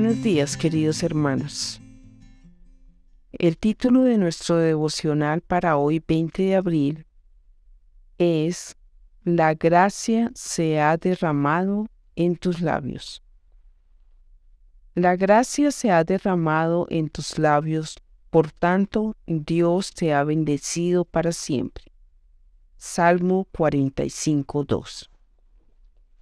Buenos días, queridos hermanos. El título de nuestro devocional para hoy, 20 de abril, es La gracia se ha derramado en tus labios. La gracia se ha derramado en tus labios, por tanto Dios te ha bendecido para siempre. Salmo 45, 2.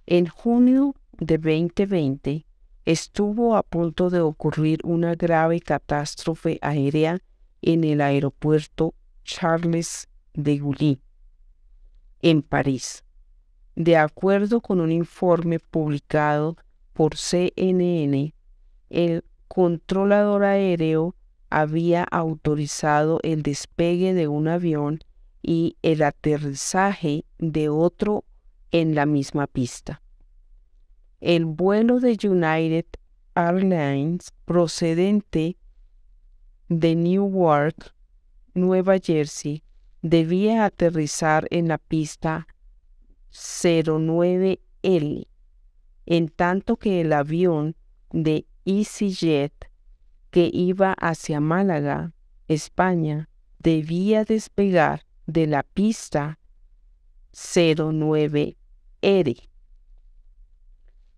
En junio de 2020, estuvo a punto de ocurrir una grave catástrofe aérea en el aeropuerto Charles de Gaulle, en París. De acuerdo con un informe publicado por CNN, el controlador aéreo había autorizado el despegue de un avión y el aterrizaje de otro en la misma pista. El vuelo de United Airlines procedente de Newark, Nueva Jersey, debía aterrizar en la pista 09L, en tanto que el avión de EasyJet que iba hacia Málaga, España, debía despegar de la pista 09R.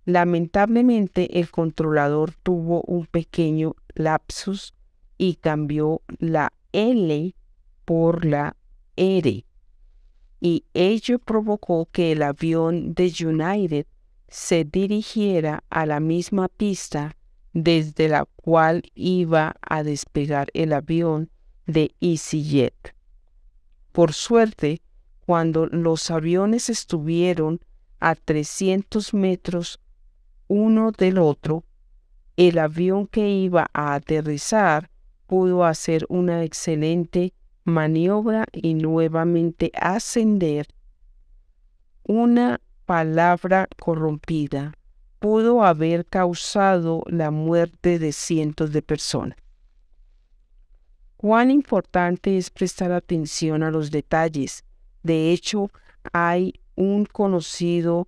Lamentablemente el controlador tuvo un pequeño lapsus y cambió la L por la R y ello provocó que el avión de United se dirigiera a la misma pista desde la cual iba a despegar el avión de EasyJet. Por suerte, cuando los aviones estuvieron a 300 metros uno del otro, el avión que iba a aterrizar pudo hacer una excelente maniobra y nuevamente ascender. Una palabra corrompida pudo haber causado la muerte de cientos de personas. Cuán importante es prestar atención a los detalles. De hecho, hay un conocido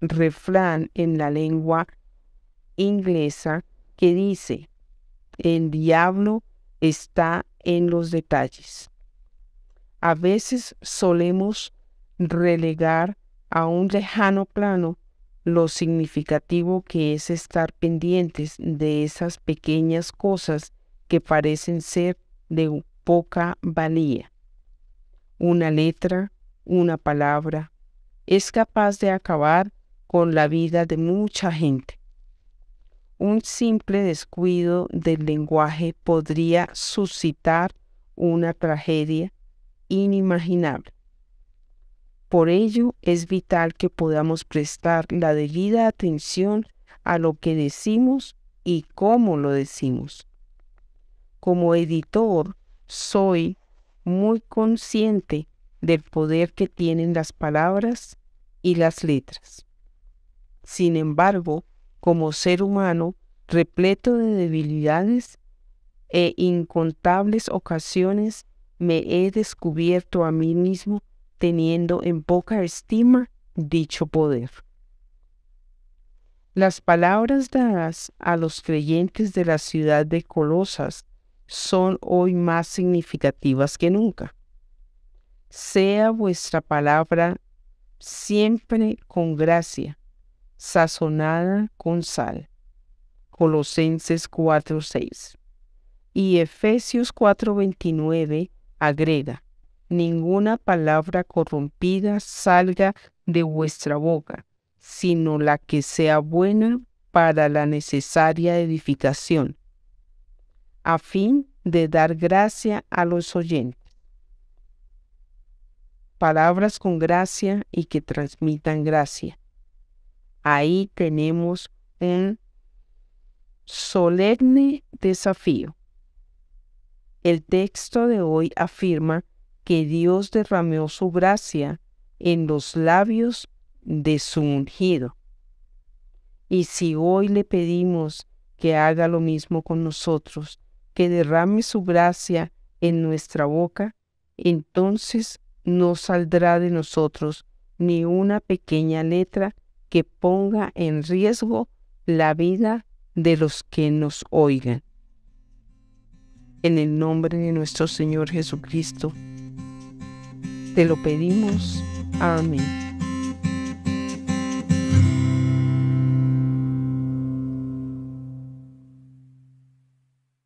refrán en la lengua inglesa que dice, el diablo está en los detalles. A veces solemos relegar a un lejano plano lo significativo que es estar pendientes de esas pequeñas cosas que parecen ser de poca valía. Una letra, una palabra, es capaz de acabar con la vida de mucha gente. Un simple descuido del lenguaje podría suscitar una tragedia inimaginable. Por ello es vital que podamos prestar la debida atención a lo que decimos y cómo lo decimos. Como editor, soy muy consciente del poder que tienen las palabras y las letras. Sin embargo, como ser humano, repleto de debilidades e incontables ocasiones, me he descubierto a mí mismo teniendo en poca estima dicho poder. Las palabras dadas a los creyentes de la ciudad de Colosas son hoy más significativas que nunca. Sea vuestra palabra siempre con gracia, sazonada con sal. Colosenses 4:6. Y Efesios 4:29 agrega, ninguna palabra corrompida salga de vuestra boca, sino la que sea buena para la necesaria edificación, a fin de dar gracia a los oyentes. Palabras con gracia y que transmitan gracia ahí tenemos un solemne desafío. El texto de hoy afirma que Dios derramó su gracia en los labios de su ungido. Y si hoy le pedimos que haga lo mismo con nosotros, que derrame su gracia en nuestra boca, entonces no saldrá de nosotros ni una pequeña letra que ponga en riesgo la vida de los que nos oigan. En el nombre de nuestro Señor Jesucristo, te lo pedimos. Amén.